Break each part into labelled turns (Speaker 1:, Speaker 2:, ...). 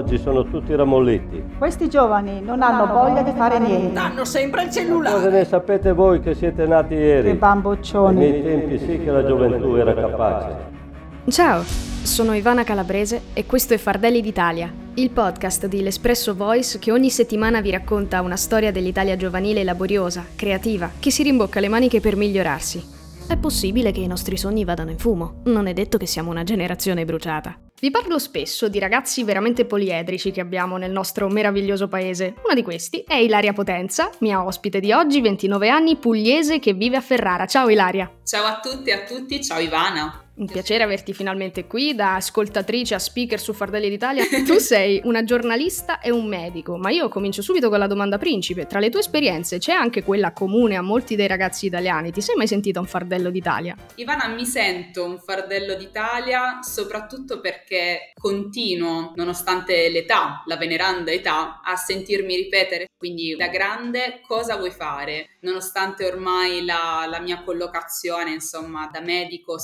Speaker 1: Oggi sono tutti ramolletti.
Speaker 2: Questi giovani non hanno voglia di fare niente.
Speaker 3: Hanno sempre il
Speaker 1: Cosa
Speaker 3: cellulare.
Speaker 1: ne sapete voi che siete nati
Speaker 2: Che
Speaker 1: ieri? Ai
Speaker 2: bamboccioni.
Speaker 1: miei tempi sì che la gioventù era capace.
Speaker 4: Ciao, sono Ivana Calabrese e questo è Fardelli d'Italia, il podcast di L'Espresso Voice che ogni settimana vi racconta una storia dell'Italia giovanile laboriosa, creativa, che si rimbocca le maniche per migliorarsi. È possibile che i nostri sogni vadano in fumo, non è detto che siamo una generazione bruciata. Vi parlo spesso di ragazzi veramente poliedrici che abbiamo nel nostro meraviglioso paese. Una di questi è Ilaria Potenza, mia ospite di oggi, 29 anni, pugliese che vive a Ferrara. Ciao Ilaria!
Speaker 3: Ciao a tutti e a tutti, ciao Ivana.
Speaker 4: Un piacere averti finalmente qui, da ascoltatrice a speaker su Fardelli d'Italia. Tu sei una giornalista e un medico, ma io comincio subito con la domanda principe. Tra le tue esperienze c'è anche quella comune a molti dei ragazzi italiani. Ti sei mai sentita un fardello d'Italia?
Speaker 3: Ivana, mi sento un fardello d'Italia soprattutto perché continuo, nonostante l'età, la veneranda età, a sentirmi ripetere. Quindi da grande cosa vuoi fare? Nonostante ormai la, la mia collocazione, insomma, da medico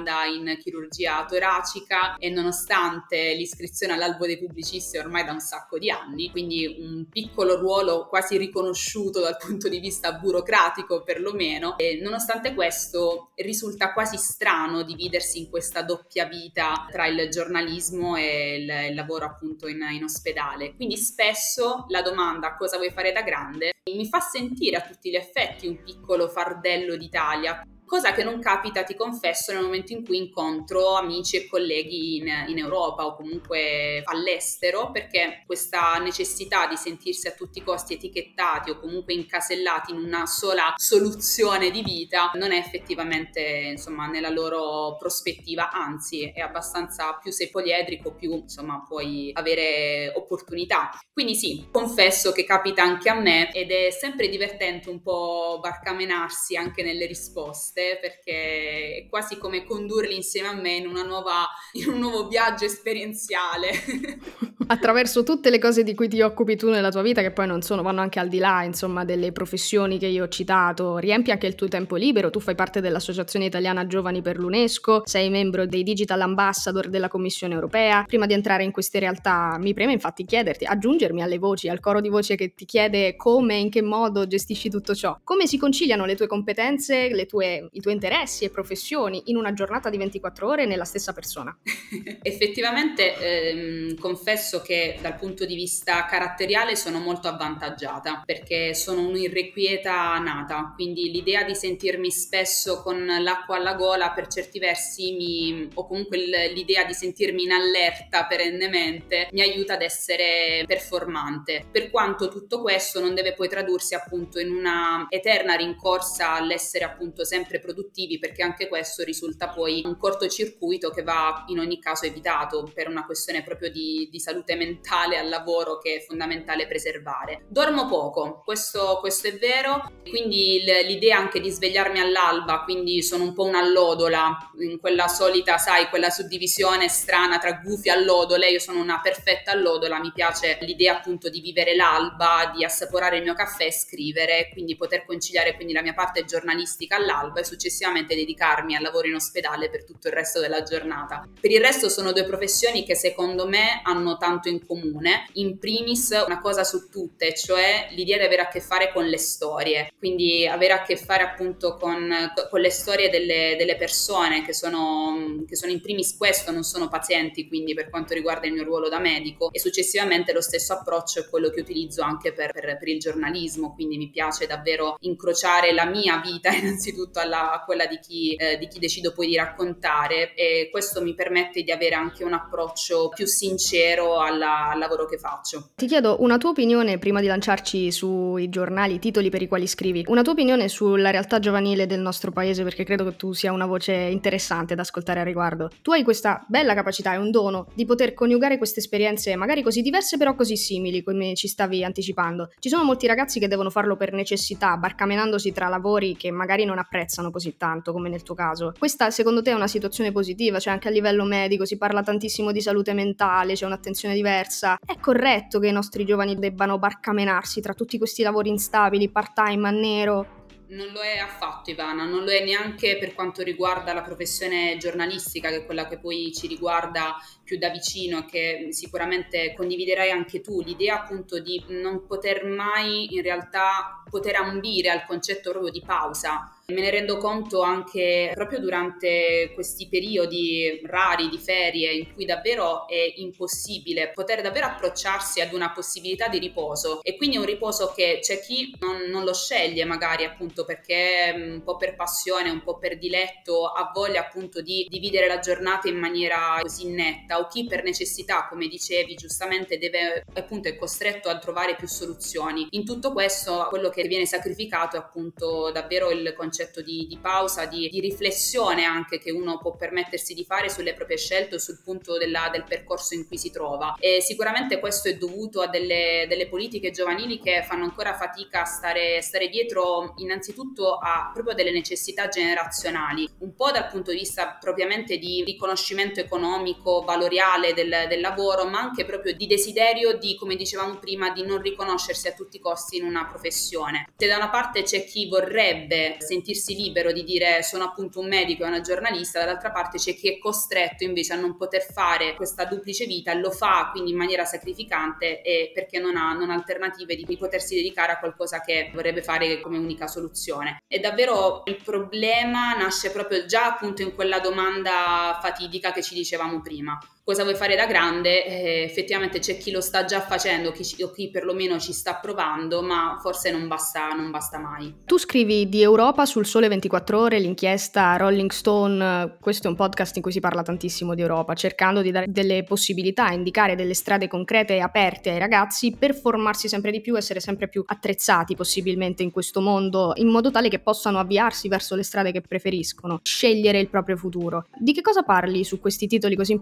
Speaker 3: specializzanda in chirurgia toracica e nonostante l'iscrizione all'albo dei pubblicisti ormai da un sacco di anni, quindi un piccolo ruolo quasi riconosciuto dal punto di vista burocratico perlomeno, e nonostante questo risulta quasi strano dividersi in questa doppia vita tra il giornalismo e il, il lavoro appunto in, in ospedale. Quindi spesso la domanda cosa vuoi fare da grande mi fa sentire a tutti gli effetti un piccolo fardello d'Italia cosa che non capita, ti confesso, nel momento in cui incontro amici e colleghi in, in Europa o comunque all'estero, perché questa necessità di sentirsi a tutti i costi etichettati o comunque incasellati in una sola soluzione di vita non è effettivamente insomma nella loro prospettiva, anzi è abbastanza più sei poliedrico, più insomma puoi avere opportunità. Quindi sì, confesso che capita anche a me ed è sempre divertente un po' barcamenarsi anche nelle risposte perché è quasi come condurli insieme a me in, una nuova, in un nuovo viaggio esperienziale.
Speaker 4: Attraverso tutte le cose di cui ti occupi tu nella tua vita, che poi non sono, vanno anche al di là, insomma, delle professioni che io ho citato, riempi anche il tuo tempo libero, tu fai parte dell'Associazione Italiana Giovani per l'UNESCO, sei membro dei Digital Ambassador della Commissione Europea. Prima di entrare in queste realtà mi preme infatti chiederti, aggiungermi alle voci, al coro di voci che ti chiede come e in che modo gestisci tutto ciò. Come si conciliano le tue competenze, le tue, i tuoi interessi e professioni in una giornata di 24 ore nella stessa persona?
Speaker 3: Effettivamente ehm, confesso che dal punto di vista caratteriale sono molto avvantaggiata perché sono un'irrequieta nata, quindi l'idea di sentirmi spesso con l'acqua alla gola per certi versi mi, o comunque l'idea di sentirmi in allerta perennemente mi aiuta ad essere performante. Per quanto tutto questo non deve poi tradursi appunto in una eterna rincorsa all'essere appunto sempre produttivi perché anche questo risulta poi un cortocircuito che va in ogni caso evitato per una questione proprio di, di salute mentale al lavoro che è fondamentale preservare. Dormo poco, questo, questo è vero, quindi l'idea anche di svegliarmi all'alba, quindi sono un po' un'allodola, in quella solita, sai, quella suddivisione strana tra gufi e allodole, io sono una perfetta allodola, mi piace l'idea appunto di vivere l'alba, di assaporare il mio caffè e scrivere, quindi poter conciliare quindi la mia parte giornalistica all'alba e successivamente dedicarmi al lavoro in ospedale per tutto il resto della giornata. Per il resto sono due professioni che secondo me hanno tanto in comune. In primis una cosa su tutte, cioè l'idea di avere a che fare con le storie, quindi avere a che fare appunto con, con le storie delle, delle persone che sono, che sono in primis questo, non sono pazienti, quindi per quanto riguarda il mio ruolo da medico e successivamente lo stesso approccio è quello che utilizzo anche per, per, per il giornalismo, quindi mi piace davvero incrociare la mia vita innanzitutto alla, a quella di chi, eh, di chi decido poi di raccontare e questo mi permette di avere anche un approccio più sincero alla, al lavoro che faccio.
Speaker 4: Ti chiedo una tua opinione prima di lanciarci sui giornali, i titoli per i quali scrivi, una tua opinione sulla realtà giovanile del nostro paese perché credo che tu sia una voce interessante da ascoltare a riguardo. Tu hai questa bella capacità, è un dono, di poter coniugare queste esperienze magari così diverse però così simili come ci stavi anticipando. Ci sono molti ragazzi che devono farlo per necessità, barcamenandosi tra lavori che magari non apprezzano così tanto come nel tuo caso. Questa secondo te è una situazione positiva, cioè anche a livello medico si parla tantissimo di salute mentale, c'è un'attenzione diversa. È corretto che i nostri giovani debbano barcamenarsi tra tutti questi lavori instabili, part-time, a nero?
Speaker 3: Non lo è affatto Ivana, non lo è neanche per quanto riguarda la professione giornalistica, che è quella che poi ci riguarda più da vicino che sicuramente condividerai anche tu, l'idea appunto di non poter mai in realtà poter ambire al concetto proprio di pausa. Me ne rendo conto anche proprio durante questi periodi rari di ferie in cui davvero è impossibile poter davvero approcciarsi ad una possibilità di riposo. E quindi un riposo che c'è chi non, non lo sceglie magari appunto perché un po' per passione, un po' per diletto ha voglia appunto di dividere la giornata in maniera così netta o chi per necessità come dicevi giustamente deve appunto è costretto a trovare più soluzioni. In tutto questo quello che viene sacrificato è appunto davvero il concetto di, di pausa, di, di, riflessione anche che uno può permettersi di fare sulle proprie scelte o sul punto della, del percorso in cui si trova. E sicuramente questo è dovuto a delle, delle politiche giovanili che fanno ancora fatica a stare, stare, dietro innanzitutto a proprio delle necessità generazionali, un po' dal punto di vista propriamente di riconoscimento economico, valoriale del, del lavoro, ma anche proprio di desiderio di, come dicevamo prima, di non riconoscersi a tutti i costi in una professione. Se da una parte c'è chi vorrebbe sentirsi libero di dire sono appunto un medico e una giornalista, dall'altra parte c'è chi è costretto invece a non poter fare questa duplice vita, lo fa quindi in maniera sacrificante e perché non ha, non alternative di, di potersi dedicare a qualcosa che vorrebbe fare come unica soluzione. E davvero il problema nasce proprio già appunto in quella domanda fatidica che ci dicevamo prima cosa vuoi fare da grande, eh, effettivamente c'è chi lo sta già facendo, chi, o chi perlomeno ci sta provando, ma forse non basta, non basta mai.
Speaker 4: Tu scrivi di Europa sul Sole 24 Ore, l'inchiesta Rolling Stone, questo è un podcast in cui si parla tantissimo di Europa, cercando di dare delle possibilità, indicare delle strade concrete e aperte ai ragazzi per formarsi sempre di più, essere sempre più attrezzati possibilmente in questo mondo, in modo tale che possano avviarsi verso le strade che preferiscono, scegliere il proprio futuro. Di che cosa parli su questi titoli così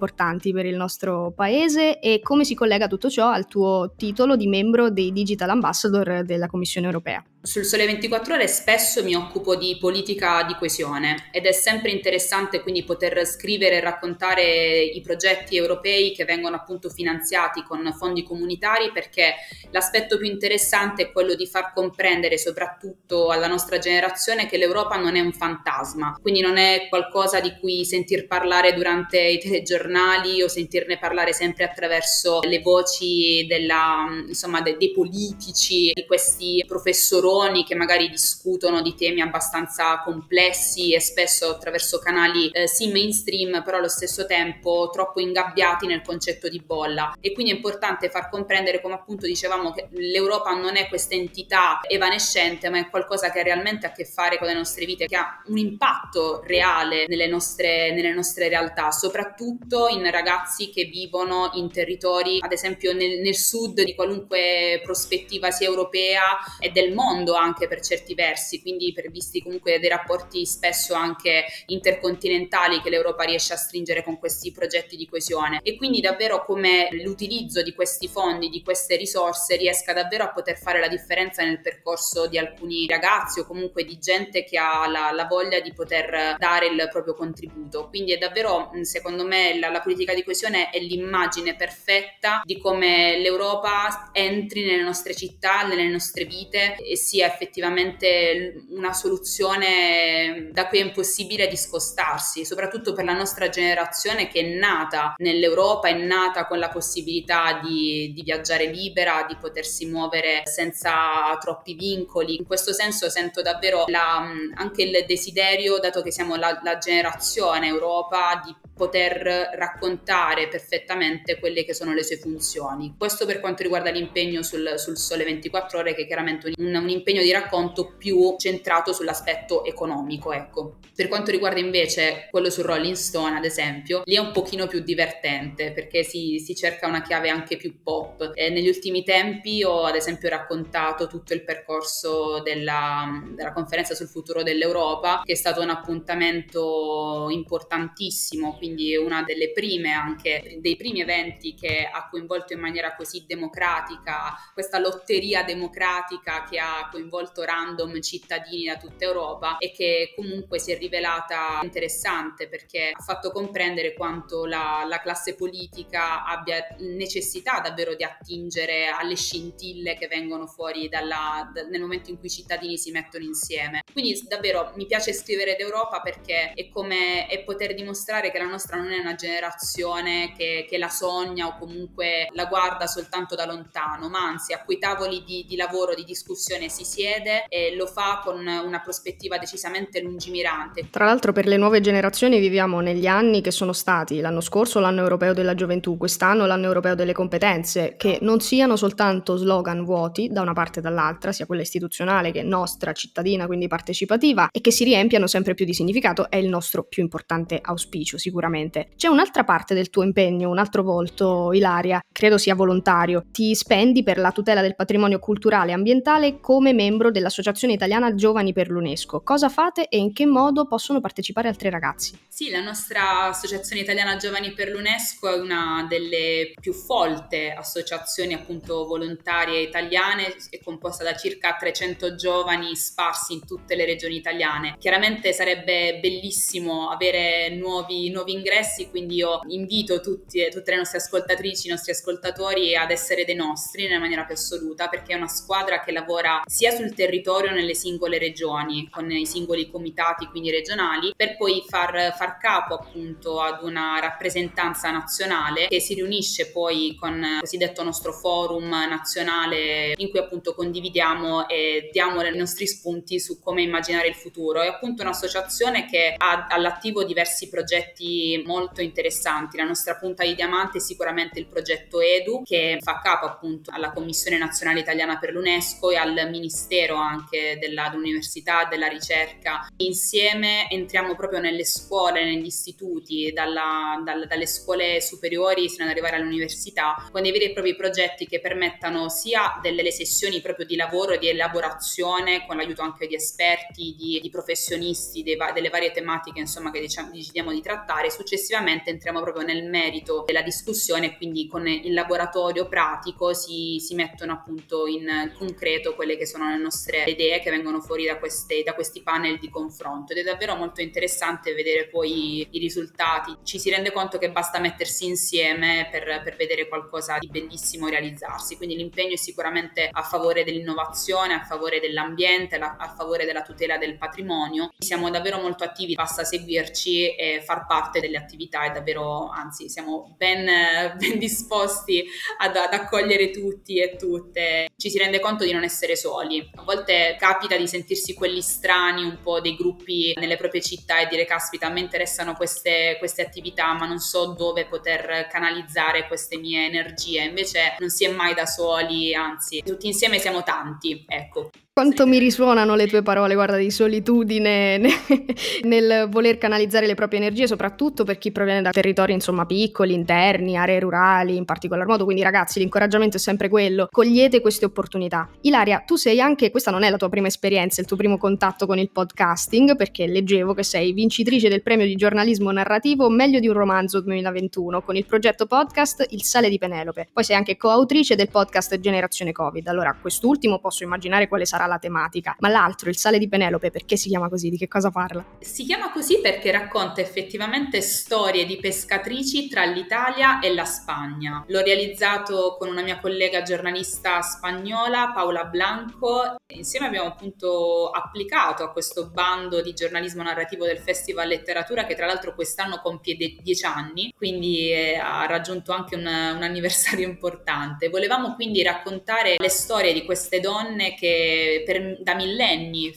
Speaker 4: importanti per il nostro paese e come si collega tutto ciò al tuo titolo di membro dei Digital Ambassador della Commissione europea.
Speaker 3: Sul Sole 24 Ore spesso mi occupo di politica di coesione ed è sempre interessante quindi poter scrivere e raccontare i progetti europei che vengono appunto finanziati con fondi comunitari perché l'aspetto più interessante è quello di far comprendere soprattutto alla nostra generazione che l'Europa non è un fantasma, quindi non è qualcosa di cui sentir parlare durante i telegiornali o sentirne parlare sempre attraverso le voci della, insomma, de- dei politici, di questi professori che magari discutono di temi abbastanza complessi e spesso attraverso canali eh, sì mainstream, però allo stesso tempo troppo ingabbiati nel concetto di bolla. E quindi è importante far comprendere, come appunto dicevamo, che l'Europa non è questa entità evanescente, ma è qualcosa che ha realmente a che fare con le nostre vite, che ha un impatto reale nelle nostre, nelle nostre realtà, soprattutto in ragazzi che vivono in territori, ad esempio nel, nel sud di qualunque prospettiva sia europea e del mondo mondo anche per certi versi, quindi per visti comunque dei rapporti spesso anche intercontinentali che l'Europa riesce a stringere con questi progetti di coesione e quindi davvero come l'utilizzo di questi fondi, di queste risorse riesca davvero a poter fare la differenza nel percorso di alcuni ragazzi o comunque di gente che ha la, la voglia di poter dare il proprio contributo. Quindi è davvero secondo me la, la politica di coesione è l'immagine perfetta di come l'Europa entri nelle nostre città, nelle nostre vite e sia effettivamente una soluzione da cui è impossibile discostarsi, soprattutto per la nostra generazione che è nata nell'Europa, è nata con la possibilità di, di viaggiare libera, di potersi muovere senza troppi vincoli. In questo senso sento davvero la, anche il desiderio, dato che siamo la, la generazione Europa, di poter raccontare perfettamente quelle che sono le sue funzioni. Questo per quanto riguarda l'impegno sul, sul Sole 24 Ore, che è chiaramente un, un, impegno di racconto più centrato sull'aspetto economico. Ecco. Per quanto riguarda invece quello su Rolling Stone, ad esempio, lì è un pochino più divertente perché si, si cerca una chiave anche più pop. E negli ultimi tempi ho ad esempio raccontato tutto il percorso della, della conferenza sul futuro dell'Europa, che è stato un appuntamento importantissimo. Quindi una delle prime anche dei primi eventi che ha coinvolto in maniera così democratica questa lotteria democratica che ha coinvolto random cittadini da tutta Europa e che comunque si è rivelata interessante perché ha fatto comprendere quanto la, la classe politica abbia necessità davvero di attingere alle scintille che vengono fuori dalla, da, nel momento in cui i cittadini si mettono insieme. Quindi davvero mi piace scrivere d'Europa perché è come è poter dimostrare che la nostra nostra non è una generazione che, che, la sogna o comunque la guarda soltanto da lontano, ma anzi a quei tavoli di, di lavoro, di discussione si siede e lo fa con una prospettiva decisamente lungimirante.
Speaker 4: Tra l'altro per le nuove generazioni viviamo negli anni che sono stati l'anno scorso l'anno europeo della gioventù, quest'anno l'anno europeo delle competenze, che non siano soltanto slogan vuoti da una parte e dall'altra, sia quella istituzionale che nostra, cittadina, quindi partecipativa, e che si riempiano sempre più di significato, è il nostro più importante auspicio sicuramente sicuramente. C'è un'altra parte del tuo impegno, un altro volto, Ilaria, credo sia volontario. Ti spendi per la tutela del patrimonio culturale e ambientale come membro dell'Associazione Italiana Giovani per l'UNESCO. Cosa fate e in che modo possono partecipare altri ragazzi?
Speaker 3: Sì, la nostra Associazione Italiana Giovani per l'UNESCO è una delle più folte associazioni appunto volontarie italiane, è composta da circa 300 giovani sparsi in tutte le regioni italiane. Chiaramente sarebbe bellissimo avere nuovi, nuovi ingressi, quindi io invito tutti, tutte le nostre ascoltatrici, i nostri ascoltatori ad essere dei nostri nella maniera più assoluta, perché è una squadra che lavora sia sul territorio nelle singole regioni, con i singoli comitati, quindi regionali, per poi far, far capo appunto ad una rappresentanza nazionale che si riunisce poi con il cosiddetto nostro forum nazionale in cui appunto condividiamo e diamo i nostri spunti su come immaginare il futuro. È appunto un'associazione che ha all'attivo diversi progetti molto interessanti. La nostra punta di diamante è sicuramente il progetto EDU che fa capo appunto alla Commissione Nazionale Italiana per l'UNESCO e al Ministero anche della, dell'Università della Ricerca. Insieme entriamo proprio nelle scuole, negli istituti, dalla, dal, dalle scuole superiori sino ad arrivare all'università, con dei veri e propri progetti che permettano sia delle sessioni proprio di lavoro e di elaborazione con l'aiuto anche di esperti, di, di professionisti dei, delle varie tematiche insomma, che diciamo, decidiamo di trattare successivamente entriamo proprio nel merito della discussione, quindi con il laboratorio pratico si, si mettono appunto in concreto quelle che sono le nostre idee che vengono fuori da, queste, da questi panel di confronto ed è davvero molto interessante vedere poi i risultati. Ci si rende conto che basta mettersi insieme per, per vedere qualcosa di bellissimo realizzarsi, quindi l'impegno è sicuramente a favore dell'innovazione, a favore dell'ambiente, a favore della tutela del patrimonio. Siamo davvero molto attivi, basta seguirci e far parte del delle attività e davvero, anzi, siamo ben, ben disposti ad, ad, accogliere tutti e tutte. Ci si rende conto di non essere soli. A volte capita di sentirsi quelli strani, un po' dei gruppi nelle proprie città e dire caspita, a me interessano queste, queste attività, ma non so dove poter canalizzare queste mie energie. Invece non si è mai da soli, anzi, tutti insieme siamo tanti, ecco.
Speaker 4: Quanto mi risuonano le tue parole, guarda, di solitudine nel voler canalizzare le proprie energie, soprattutto per chi proviene da territori, insomma, piccoli, interni, aree rurali in particolar modo. Quindi, ragazzi, l'incoraggiamento è sempre quello. Cogliete queste opportunità. Ilaria, tu sei anche, questa non è la tua prima esperienza, il tuo primo contatto con il podcasting, perché leggevo che sei vincitrice del premio di giornalismo narrativo Meglio di un romanzo 2021 con il progetto podcast Il sale di Penelope. Poi sei anche coautrice del podcast Generazione Covid. Allora, quest'ultimo posso immaginare quale sarà la tematica. Ma l'altro, il sale di Penelope, perché si chiama così? Di che cosa parla?
Speaker 3: Si chiama così perché racconta effettivamente storie di pescatrici tra l'Italia e la Spagna. L'ho realizzato con una mia collega giornalista spagnola, Paola Blanco. Insieme abbiamo appunto applicato a questo bando di giornalismo narrativo del Festival Letteratura che tra l'altro quest'anno compie dieci anni, quindi eh, ha raggiunto anche un, un anniversario importante. Volevamo quindi raccontare le storie di queste donne che per, da millenni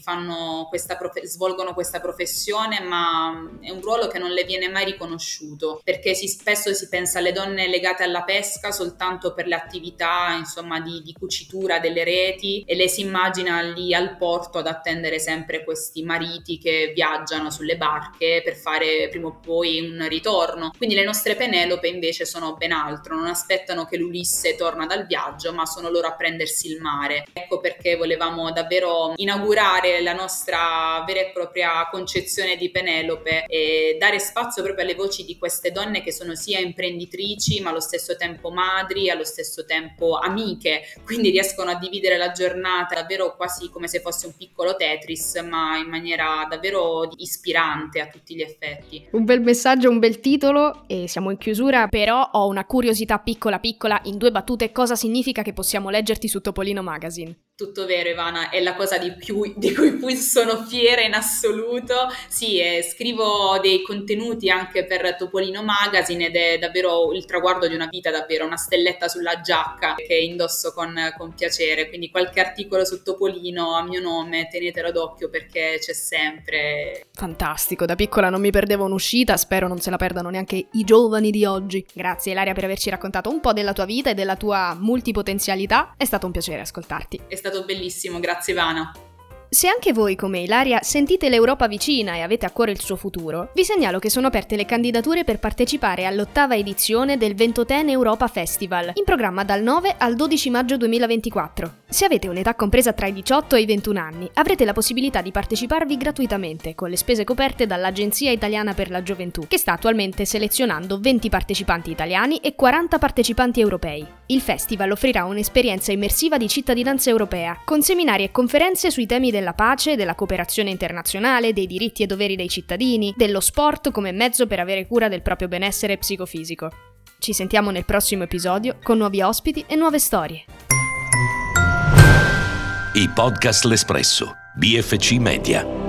Speaker 3: questa prof- svolgono questa professione, ma è un ruolo che non le viene mai riconosciuto, perché si, spesso si pensa alle donne legate alla pesca soltanto per le attività insomma, di, di cucitura delle reti e le si immagina lì al porto ad attendere sempre questi mariti che viaggiano sulle barche per fare prima o poi un ritorno. Quindi le nostre Penelope invece sono ben altro, non aspettano che l'Ulisse torna dal viaggio, ma sono loro a prendersi il mare. Ecco perché volevamo davvero inaugurare la nostra vera e propria concezione di Penelope e dare spazio proprio alle voci di queste donne che sono sia imprenditrici, ma allo stesso tempo madri, allo stesso tempo amiche, quindi riescono a dividere la giornata davvero quasi come se fosse un piccolo Tetris, ma in maniera davvero ispirante a tutti gli effetti.
Speaker 4: Un bel messaggio, un bel titolo e siamo in chiusura, però ho una curiosità piccola piccola in due battute cosa significa che possiamo leggerti su Topolino Magazine.
Speaker 3: Tutto vero Ivana, è la cosa di, più, di cui più sono fiera in assoluto. Sì, eh, scrivo dei contenuti anche per Topolino Magazine ed è davvero il traguardo di una vita, davvero una stelletta sulla giacca che indosso con, con piacere. Quindi qualche articolo su Topolino a mio nome, tenetelo d'occhio perché c'è sempre.
Speaker 4: Fantastico, da piccola non mi perdevo un'uscita, spero non se la perdano neanche i giovani di oggi. Grazie Ilaria per averci raccontato un po' della tua vita e della tua multipotenzialità, è stato un piacere ascoltarti.
Speaker 3: È stato stato bellissimo, grazie Ivana.
Speaker 4: Se anche voi, come Ilaria, sentite l'Europa vicina e avete a cuore il suo futuro, vi segnalo che sono aperte le candidature per partecipare all'ottava edizione del Ventotene Europa Festival, in programma dal 9 al 12 maggio 2024. Se avete un'età compresa tra i 18 e i 21 anni, avrete la possibilità di parteciparvi gratuitamente, con le spese coperte dall'Agenzia Italiana per la Gioventù, che sta attualmente selezionando 20 partecipanti italiani e 40 partecipanti europei. Il festival offrirà un'esperienza immersiva di cittadinanza europea, con seminari e conferenze sui temi del della pace, della cooperazione internazionale, dei diritti e doveri dei cittadini, dello sport come mezzo per avere cura del proprio benessere psicofisico. Ci sentiamo nel prossimo episodio con nuovi ospiti e nuove storie.
Speaker 5: I podcast L'Espresso, BFC Media.